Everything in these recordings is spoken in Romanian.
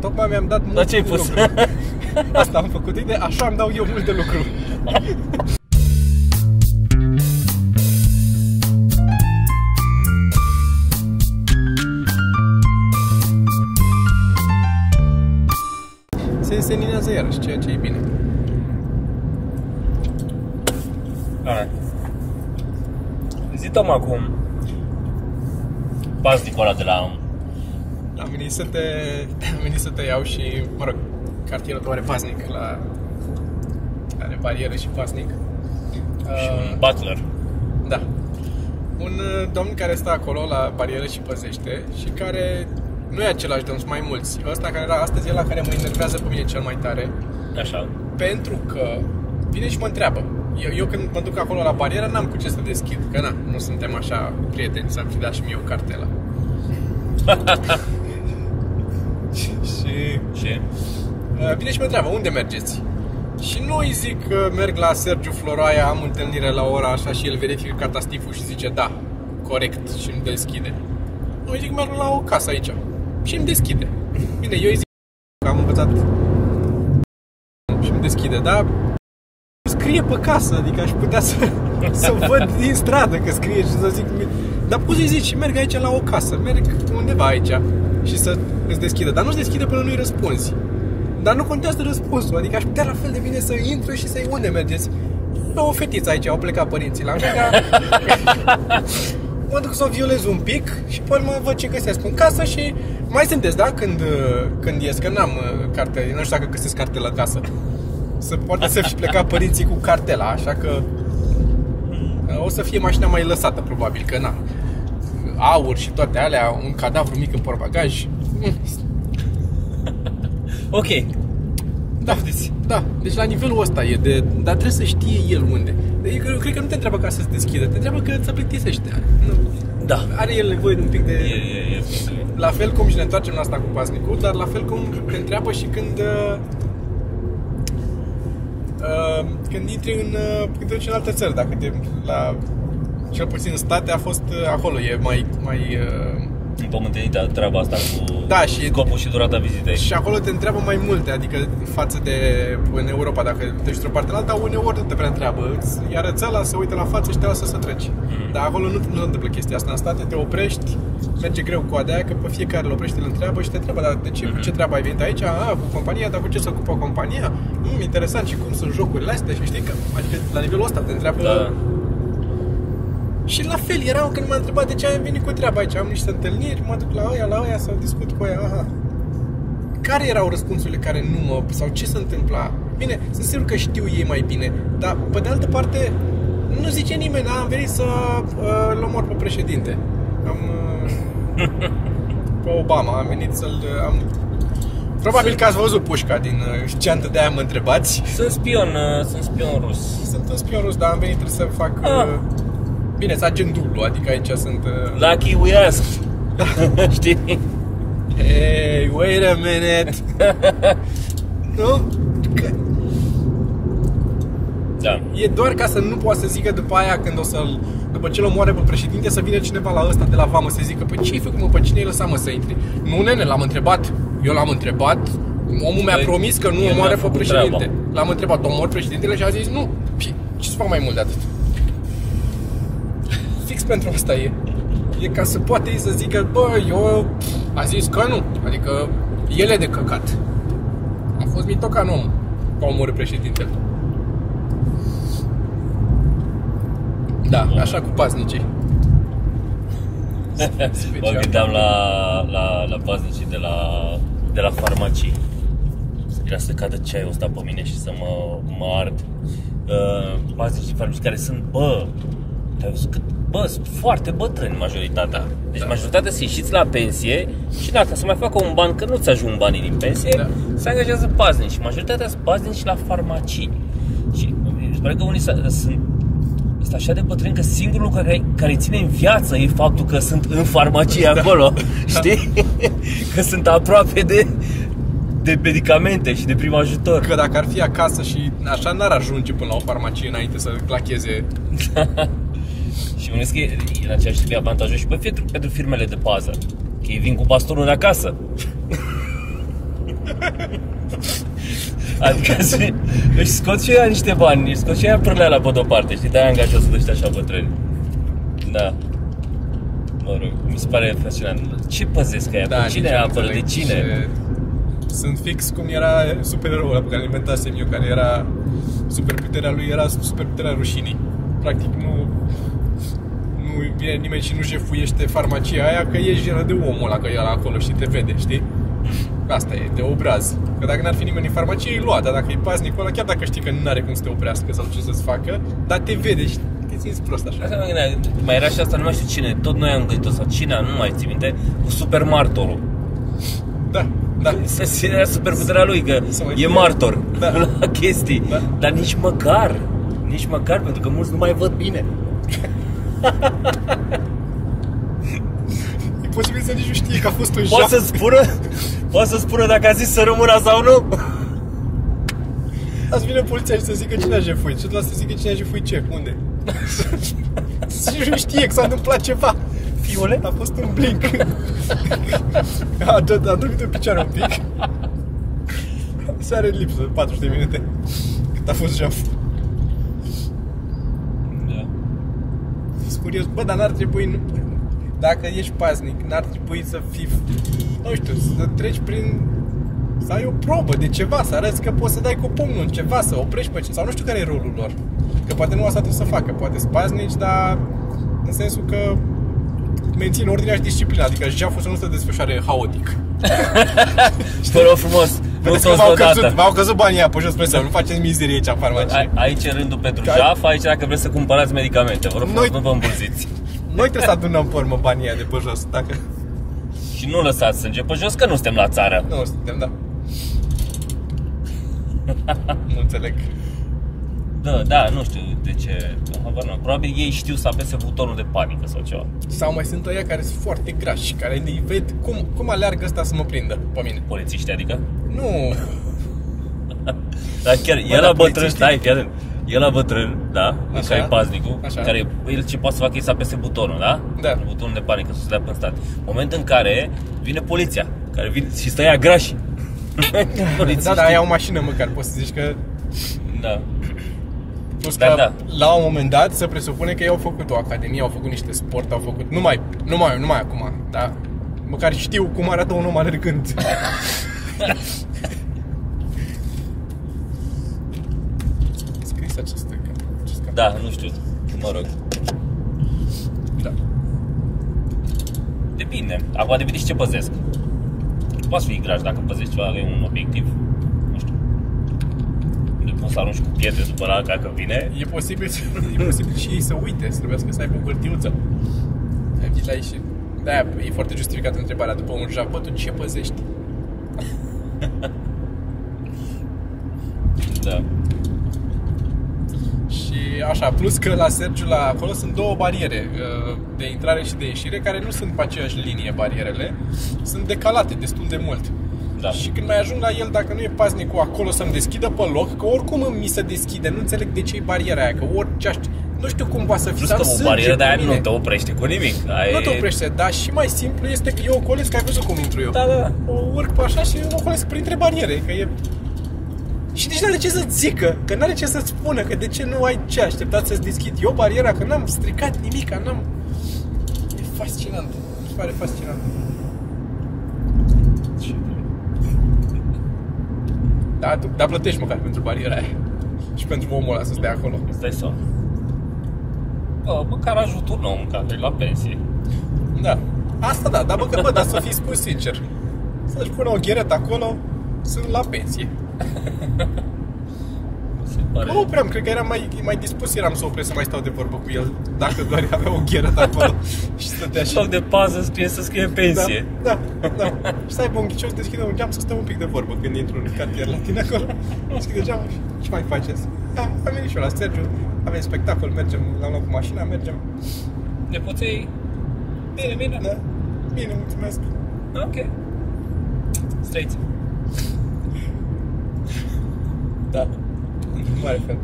Tocmai mi-am dat mult Dar ce ai de pus? lucru. Asta am făcut, uite, așa îmi dau eu mult de lucru. Se înseninează iarăși, ceea ce e bine. Hai. Zi Tom acum Paznicul ăla de la Am venit să te, am venit să te iau și, mă rog, cartierul tău are pasnic la... Are barieră și pasnic. și Uh, un butler Da. Un uh, domn care stă acolo la barieră și păzește și care nu e același domn, sunt mai mulți. Ăsta care era astăzi e la care mă enervează pe mine cel mai tare, Așa pentru că vine și mă întreabă. Eu, eu când mă duc acolo la barieră n-am cu ce să deschid, că na, nu suntem așa prieteni să-mi fi dat și mie o cartelă. și, și Și? Uh, Vine și mă întreabă, unde mergeți? Și nu îi zic că merg la Sergiu Floroaia, am întâlnire la ora așa și el verifică catastiful și zice da, corect și îmi deschide. Nu îi zic merg la o casă aici și îmi deschide. Bine, eu îi zic că am învățat și îmi deschide, dar scrie pe casă, adică aș putea să, să văd din stradă că scrie și să zic dar poți să-i zici, merg aici la o casă, merg undeva aici și să îți deschidă, dar nu-ți deschide până nu-i răspunzi. Dar nu contează răspunsul, adică aș putea la fel de bine să intru și să-i unde mergeți. E o fetiță aici, au plecat părinții la mine, dar mă duc să o violez un pic și pe urmă văd ce găsesc în casă și mai sunteți, da? Când, când ies, că n-am uh, cartele, nu știu dacă găsesc cartela acasă. Să poate să fi plecat părinții cu cartela, așa că uh, o să fie mașina mai lăsată, probabil, că na. Aur și toate alea, un cadavru mic în portbagaj. Mm, Ok Da, da, deci la nivelul ăsta e de... Dar trebuie să știe el unde. Eu cred- cred că nu te întreabă ca să se deschidă, te întreabă că ți plictisește. Nu, Da are el nevoie de un pic de... E, e, e, La fel cum și ne întoarcem la asta cu pasnicul, dar la fel cum te întreabă și când... Uh, uh, când intri în... Uh, când te duci în alte țări, dacă te... La, cel puțin în state a fost uh, acolo, e mai... mai uh, Împământenită treaba asta cu Da, și- scopul și durata vizitei Și acolo te întreabă mai multe, adică față de în Europa, dacă te duci într-o parte la alta, uneori nu te prea întreabă. Îți- Iar ățăla se uită la față și te lasă să treci. Mm. Dar acolo nu, nu se întâmplă chestia asta. În state te oprești, merge greu cu aia, că pe fiecare îl oprești, îl întreabă și te întreabă, dar de ce, Mm-hmm. cu ce treabă ai venit aici? A, cu compania, dar cu ce se ocupă compania? Mm, interesant, și cum sunt jocurile astea? Și știi că, adică la nivelul ăsta te întreabă Da. Și la fel erau când m-a întrebat de ce am venit cu treaba aici. Am niște întâlniri, mă duc la oia, la oia să discut cu oia. Aha. Care erau răspunsurile care nu mă... sau ce se întâmpla? Bine, sunt sigur că știu ei mai bine, dar pe de altă parte nu zice nimeni, "A, am venit să uh, l omor pe președinte. Am... Uh, pe Obama, am venit să-l... uh, Am... Probabil că ați văzut pușca din uh, ceantă de aia mă întrebați. Sunt spion, uh, sunt spion rus Sunt un spion rus, dar am venit să fac... Ah. Uh, bine, să agent dublu, adică aici sunt... Uh, Lucky we ask Știi? Hey, wait a minute! nu? Că Da e doar ca să nu poată să zică după aia când o să-l... După ce l omoare pe președinte, să vină cineva la ăsta de la vamă să zică Păi ce ai făcut mă, pe cine ai lăsat mă să intri? Nu, nene, l-am întrebat. Eu l-am întrebat. Omul mi-a Păi, promis că nu el omoare mi-a pe făcut președinte. treaba. L-am întrebat, omor președintele și a zis nu. Și ce să fac mai mult de atât? Fix pentru asta e. E ca să poate ei să zică, bă, eu a zis că nu. Adică el e de căcat. A fost mitocan om. Ca omorât președintele. Da, așa cu paznicii. Mă gândeam la, la, la paznicii de la, de la farmacii Era să cadă ceaiul ăsta pe mine și să mă, mă ard uh, Paznicii farmacii care sunt, bă, te-ai văzut cât, bă, sunt foarte bătrâni majoritatea Deci Da. majoritatea se ieșiți la pensie Și dacă să mai facă un ban, că nu-ți ajung banii din pensie Da. Se angajează paznici Majoritatea sunt paznici la farmacii Și mi se pare că unii s- sunt este așa de bătrân că singurul lucru care, care îi ține în viață e faptul că sunt în farmacie acolo, știi? Că sunt aproape de, de medicamente și de prim ajutor. Că dacă ar fi acasă și așa n-ar ajunge până la o farmacie înainte să clacheze Și unii zic că e în același timp e avantajos și pe pentru, pentru firmele de pază. Că ei vin cu bastonul de acasă. Adică se- își scot și ea niște bani, își scot și ea pârleala pe de-o parte, știi? De-aia angajează ăștia așa bătrâni. Da. Mă rog, mi se pare fascinant. Ce păzesc aia? Da, cine nici eu nu apără? De înțeleg cine? ce- Sunt fix cum era supereroul ăla pe care îl inventasem eu, care era superputerea lui, era superputerea rușinii. Practic nu nu vine nimeni și nu jefuiește farmacia aia că e jenă de omul ăla, că e ăla acolo și te vede, știi? Asta e, de obraz. Că dacă n-ar fi nimeni în farmacie, e luat, dar dacă e paznicul ăla, chiar dacă știi că nu are cum să te oprească sau ce să-ți facă, dar te vede și te simți prost așa. Asta mă gândeam, mai era și asta, nu mai știu cine, tot noi am gândit-o sau cine, nu mai țin minte, cu supermartorul. Da, da. Să se era super puterea lui, că Să mai e fie. martor Da. la chestii. Da. Dar nici măcar, nici măcar, pentru că mulți nu mai văd bine. E posibil să nici nu știe că a fost un Poate jaf. să spună, poate să spună dacă a zis să rămână sau nu? Azi vine poliția și să zică cine a jefuit și la să zică cine a jefuit ce, unde. și nici nu știe că s-a întâmplat ceva. Fiule? A fost un blink. a, dat, a dormit în picioare un pic. Se are lipsă, 40 de minute. Cât a fost jaf. Da. Sunt curios, bă, dar n-ar trebui, nu, dacă ești paznic, n-ar trebui să fii, nu știu, să treci prin, să ai o probă de ceva, să arăți că poți să dai cu pumnul în ceva, să oprești pe cineva, sau nu știu care e rolul lor. Că poate nu asta trebuie să facă, poate sunt paznici, dar în sensul că mențin ordinea și disciplina, adică jaful să nu se desfășoare haotic. Vă rog frumos, nu Vedeți că toți v-au căzut, deodată. v-au căzut banii aia pe jos pe seama, nu faceți mizerie aici în farmacie. A- Aici e rândul pentru Ca- jaf, aici dacă vreți să cumpărați medicamente, vă rog frumos, Noi- nu vă îmbulziți. Noi trebuie să adunăm pe urmă banii aia de pe jos, dacă Și nu lăsați sânge pe jos, că nu suntem la țară. nu suntem, da. nu înțeleg. Da, da, nu știu de ce. Habar n-am. Probabil ei știu să apese butonul de panică sau ceva. Sau mai sunt ăia care sunt foarte grași, care îi ved cum, cum aleargă ăsta să mă prindă pe mine. Polițiști, adică? Nu, Dar chiar, e dar la bătrân, polițiștii- stai, fii atent. E la bătrân, da, Așa. care e paznicul, Așa. care el ce poate să facă e să apese butonul, da? Da. Butonul de panică, să se dea pe stat. Moment în care vine poliția, care vine și stă ea grași. da, da, ai o mașină măcar, poți să zici că... da. Plus Da, că da. la un moment dat se presupune că ei au făcut o academie, au făcut niște sport, au făcut... Nu mai, nu mai, nu mai acum, dar măcar știu cum arată un om alergând. Scris acest, acest cap. Da, nu știu, mă rog. da. Depinde. Acum depinde și ce păzesc. Poți fi graș dacă păzești ceva, e un obiectiv. Nu știu. Nu poți să arunci cu pietre după la că vine. E posibil, să- e posibil și ei să uite, să trebuiască să aibă o hârtiuță. Ai zis la ei și... Da, e foarte justificată întrebarea după un jaf, bă, tu ce păzești? Da. Și așa, plus că la Sergiu, la acolo sunt două bariere uh, de intrare și de ieșire, care nu sunt pe aceeași linie barierele, sunt decalate destul de mult. Da. Și când mai ajung la el, dacă nu e paznicul acolo să-mi deschidă pe loc, că oricum îmi mi se deschide, nu înțeleg de ce e bariera aia, că orice aș... Nu știu cum poate să fie, Plus să am că o sânge barieră de pe aia mine. nu te oprește cu nimic. Ai... Nu te oprește, dar și mai simplu este că eu ocolesc, că ai văzut cum intru eu. Da, da, da. O urc pe așa și ocolesc printre bariere, că e... Și nici n-are ce să-ți zică, că n-are ce să-ți spună, că de ce nu ai ce așteptat să-ți deschid eu bariera, că n-am stricat nimic, n-am... E fascinant, mi se pare fascinant. Da, tu, dar plătești măcar pentru bariera aia. Și pentru omul ăla să stea acolo. Îți dai seama. Bă, măcar ajut un om care e la pensie. Da. Asta da, dar bă, că, bă, dar să fii spus sincer. Să-și pună o gheretă acolo, sunt la pensie. Se pare... Nu opream, cred că eram mai, mai dispus eram să opresc să mai stau de vorbă cu el Dacă doar avea o gheretă acolo și stătea În și... loc de pază scrie să scrie pensie. Da, da, da. Și să aibă un ghicios, deschide un geam să stăm un pic de vorbă când intru în cartier la tine acolo. Deschide geamul și ce mai faceți? Da, am venit și eu la Sergiu, avem spectacol, mergem, l-am luat cu mașina, mergem. Nepoței, bine, bine. Da, bine, mulțumesc. Ok. Straight. Da, mare fel.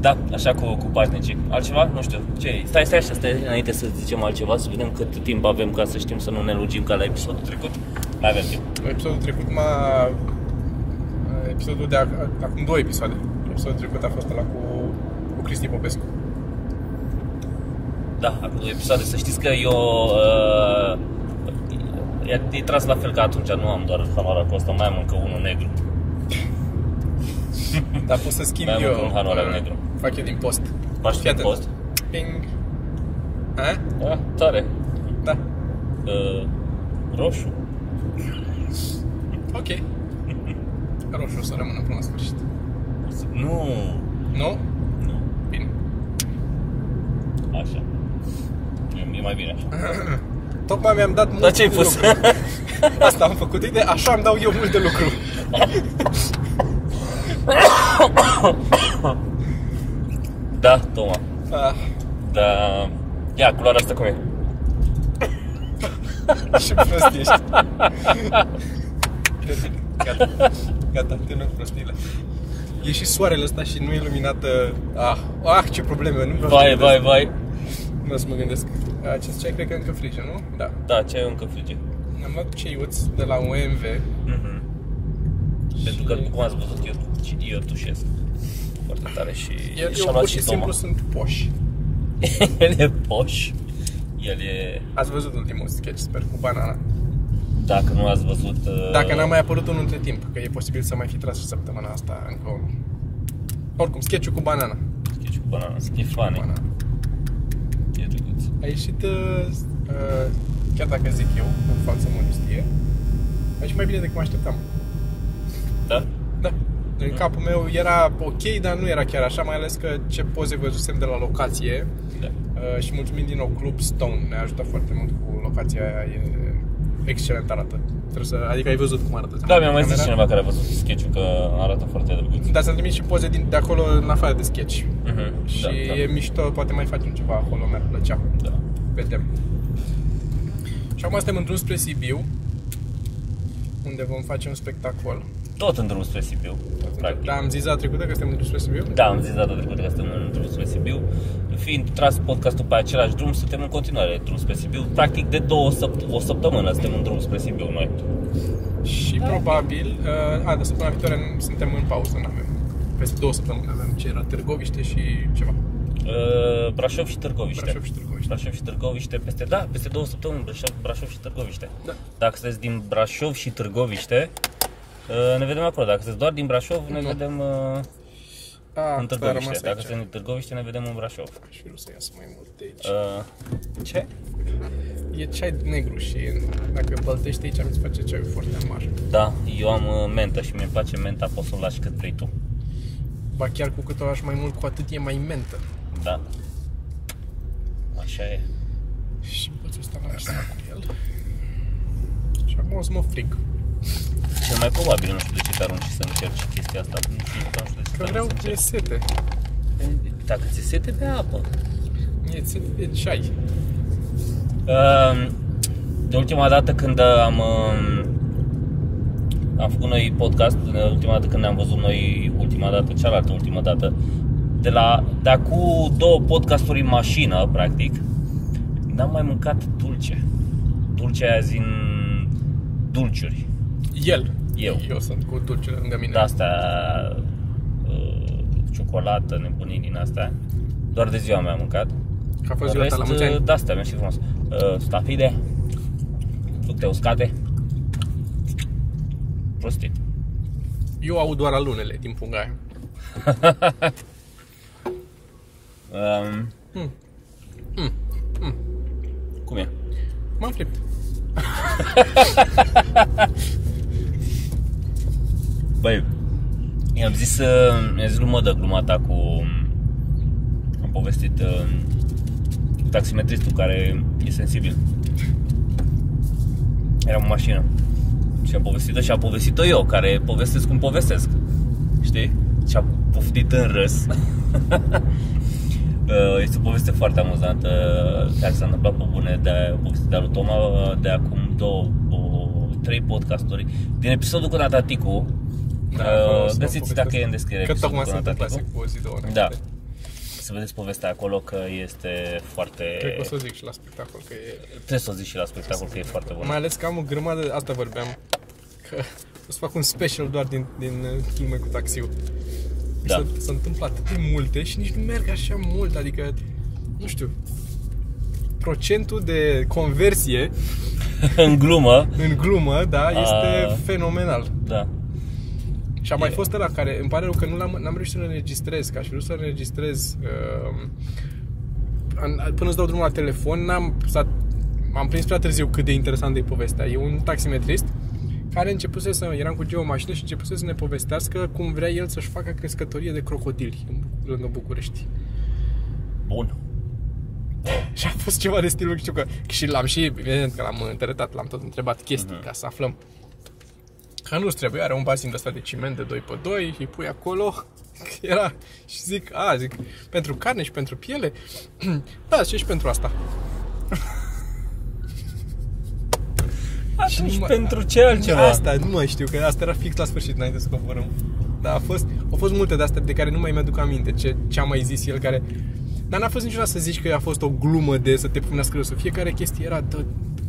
Da, așa cu, cu pașnicii. Altceva? Nu știu. Ce Stai, stai așa, stai înainte să zicem altceva, să vedem cât timp avem ca să știm să nu ne lungim ca la episodul trecut. Mai avem timp. Episodul trecut m-a episodul de ac- acum două episoade. Episodul trecut a fost ăla cu, cu Cristi Popescu. Da, acum două episoade. Să știți că eu... Uh, e, e tras la fel ca atunci, nu am doar hanoara cu asta, mai am încă unul negru. Dar pot să schimb Mai am eu. încă un hanoar uh, negru. Fac eu din post. Faci Fii din atent. post? Ping. A? Da, tare. Da. Uh, roșu. Ok. Roșu o să rămână până la sfârșit. Nu. Nu? Nu. Bine. Așa. E, e mai bine așa. Tocmai mi-am dat multe Dar ce-ai de pus? lucru. Asta am făcut. Uite, așa îmi dau eu mult de lucru. Da, Toma. Ah, Da. Ia, culoarea asta cum e? ce prost ești. Gata, gata, terminat prostiile. E și soarele ăsta și nu e luminată. Ah, ah ce probleme, nu vreau să Vai, mă vai, gândesc. vai. Nu vreau să mă gândesc. Acest ceai cred că încă frige, nu? Da. Da, ce ai încă frige? Am luat ceiuț de la OMV. Mhm. Pentru că, cum ați văzut, eu, eu tușesc foarte tare și El, și-a eu luat pur și și Toma. simplu sunt poși. El e poș. El e... Ați văzut ultimul sketch, sper, cu banana. Dacă nu ați văzut... uh, Dacă n-a mai apărut unul între timp, că e posibil să mai fi tras și săptămâna asta încă unul. Oricum, sketch cu banana. Sketch cu banana, e funny. banana. E drăguț. A ieșit, uh, uh, chiar dacă zic eu, în falsă modestie, a ieșit mai bine decât mă așteptam. Da? Da. În capul meu era ok, dar nu era chiar așa, mai ales că ce poze văzusem de la locație Da. uh, și mulțumim din nou Club Stone, ne-a ajutat foarte mult cu locația aia, e excelent arată. Trebuie să, adică ai văzut cum arată. Da, mi-a mai zis Camera? cineva care a văzut sketch că arată foarte drăguț. Dar să-mi trimis și poze din, de acolo în afară de sketch. Mhm. Și Da, da. e mișto, poate mai facem ceva acolo, mi-ar plăcea. Da. Vedem. Și acum suntem în drum spre Sibiu, unde vom face un spectacol. Tot în drum spre Sibiu, practic. Da, am zis data trecută că suntem în drum spre Sibiu? Da, am zis data trecută că suntem în drum spre Sibiu. Fiind tras podcastul pe același drum, suntem în continuare drum spre Sibiu. Practic de două săpt- o săptămână suntem în drum spre Sibiu noi. Și probabil, uh, a, de săptămâna viitoare nu- suntem în pauză, nu avem. Peste două săptămâni avem ce era Târgoviște și ceva. Uh, Brașov și Târgoviște. Brașov și Târgoviște. Brașov și Târgoviște peste, da, peste două săptămâni Brașov, Brașov și Târgoviște. Da. Dacă sunteți din Brașov și Târgoviște, uh, ne vedem acolo. Dacă sunteți doar din Brașov, ne Nu. vedem uh, A, în da, a Târgoviște. rămas Dacă aici. sunteți din Târgoviște, ne vedem în Brașov. Și vreau să iasă mai mult de aici. Uh, ce? E ceai negru și dacă băltești aici, mi-ți face ceaiul foarte amar. Da, eu am uh, mentă și mi-e place menta, poți să o lași cât vrei tu. Ba chiar cu cât o lași mai mult, cu atât e mai mentă. Da. Așa e. Și poți ăsta la așa cu el. Și acum o să mă frig. Cel mai probabil, nu știu de ce te arunci și să încerci chestia asta. Nu știu, nu știu de ce Că te vreau arunci să e încerci. sete. Dacă ți sete, bea apă. E sete de ceai. Uh, De ultima dată când am uh, am făcut noi podcast, de ultima dată când ne-am văzut noi, ultima dată, cealaltă ultima dată, de la de acum două podcasturi în mașină, practic, n-am mai mâncat dulce. Dulce aia din dulciuri. El. Eu. Eu sunt cu dulcele lângă mine. De astea uh, ciocolată, nebunii din astea. Doar de ziua mi-am mâncat. Că a fost În ziua ta la mulți ani. de astea, mersi frumos. Uh, stafide, fructe uscate, prostii. Eu aud doar alunele din punga aia. Um, Mm. mm. Cum e? M-am fript. Băi, i-am zis, uh, i-am zis lui Mădă gluma ta cu... Am povestit uh, cu taximetristul care e sensibil. Eram în mașină. Și am povestit-o și am povestit-o eu, care povestesc cum povestesc. Știi? Și a poftit în râs. Uh, Este o poveste foarte amuzantă care s-a întâmplat pe bune de o poveste de-a lui Toma uh, de acum două, o, trei podcasturi. Din episodul cu Nataticu, Da, uh, o să vă găsiți povestesc. dacă e în descriere Că episodul tocmai cu se întâmplase Nataticu. cu o zi, două Da. înainte. Să vedeți povestea acolo că este foarte... Cred că o să zic și la spectacol că e... Trebuie să o zici și la spectacol că e foarte bună. Mai ales că am o grămadă, asta vorbeam, că O să fac un special doar din, din uh, glume cu taxiul. Da. Da. S-a întâmplat atât de multe și nici nu merg așa mult, adică, nu știu, procentul de conversie în glumă, în glumă, da, este A. fenomenal. da. Și a mai E. fost ăla care, îmi pare rău că nu l-am, n-am reușit să-l înregistrez, că aș vrea să-l înregistrez uh, an- până îți dau drumul la telefon, n-am, s-a, am prins prea târziu cât de interesant e povestea. E un taximetrist care începuse să, eram cu Geo în mașină și începuse să ne povestească cum vrea el să-și facă crescătorie de crocodili în, Buc- lângă București. Bun. Și a fost ceva de stilul, știu că și l-am și, evident că l-am întrebat, l-am tot întrebat chestii ca să aflăm. Că nu-ți trebuie, are un basin de ăsta de ciment de 2 pe 2 îi pui acolo, că era, și zic, a, zic, pentru carne și pentru piele? da, și și pentru asta. Atunci nu mai- pentru ce altceva? Asta, nu mai știu, că asta era fix la sfârșit, înainte să coborâm. Dar a fost, au fost multe de astea de care nu mai mi-aduc aminte, ce, ce a mai zis el, care... Dar n-a fost niciodată să zici că a fost o glumă de să te punească râsul. Fiecare chestie era, de,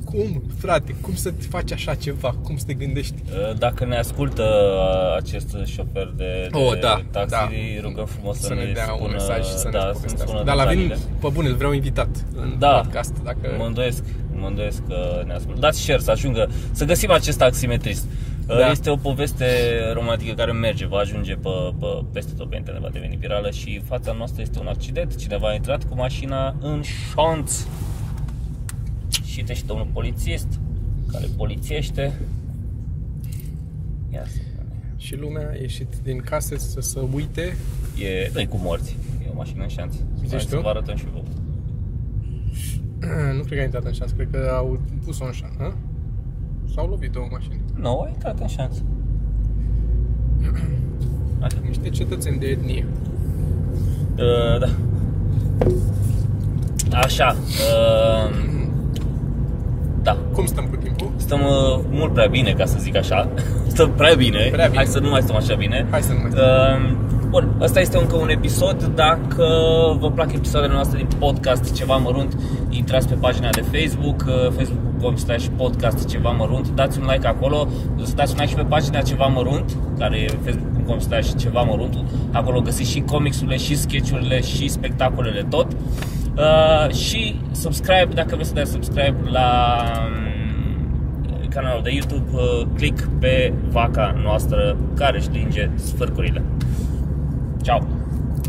cum, frate, cum să faci așa ceva, cum să te gândești? Dacă ne ascultă uh, acest șofer de, de Oh, da, taxi, da. rugăm frumos să, Să ne dea spună, un mesaj și să ne da, să ne povestească. spună Dar la vin, detaliile. pe bune, îl vreau invitat în Da, podcast. Dacă... mă îndoiesc, mă îndoiesc că ne ascultă. Dați share să ajungă, să găsim acest taximetrist. Da. Este o poveste romantică care merge, va ajunge pe, pe, peste tot pe internet, va deveni virală și fața noastră este un accident. Cineva a intrat cu mașina în șanț și este și domnul polițist care polițiește. Ia să vedem. Și lumea a ieșit din case să se uite. E, nu cu morți, e o mașină în șanț. Zici Hai tu? să vă arătăm și vouă. Nu cred că a intrat în șans, cred că au pus-o în șans. hă? S-au lovit două mașini. Nu, a intrat în șanț. Așa. Niște cetățeni de etnie. Uh, da. Așa. Uh, da. Cum stăm cu timpul? Stăm uh, mult prea bine, ca să zic așa. Stăm prea bine. Prea bine. Hai să nu mai stăm așa bine. Hai să nu mai Uh, bun, ăsta este încă un episod. Dacă vă plac episoadele noastre din podcast Ceva Mărunt, intrați pe pagina de Facebook, uh, facebook.com slash podcast Ceva Mărunt, dați un like acolo, dați un like și pe pagina Ceva Mărunt, care e facebook.com slash Ceva Mărunt. Acolo găsiți și comicsurile, și sketchurile, și spectacolele tot. Uh, și subscribe, dacă vreți să dați subscribe la um, canalul de YouTube, uh, click pe vaca noastră care își linge sfârcurile. Chao.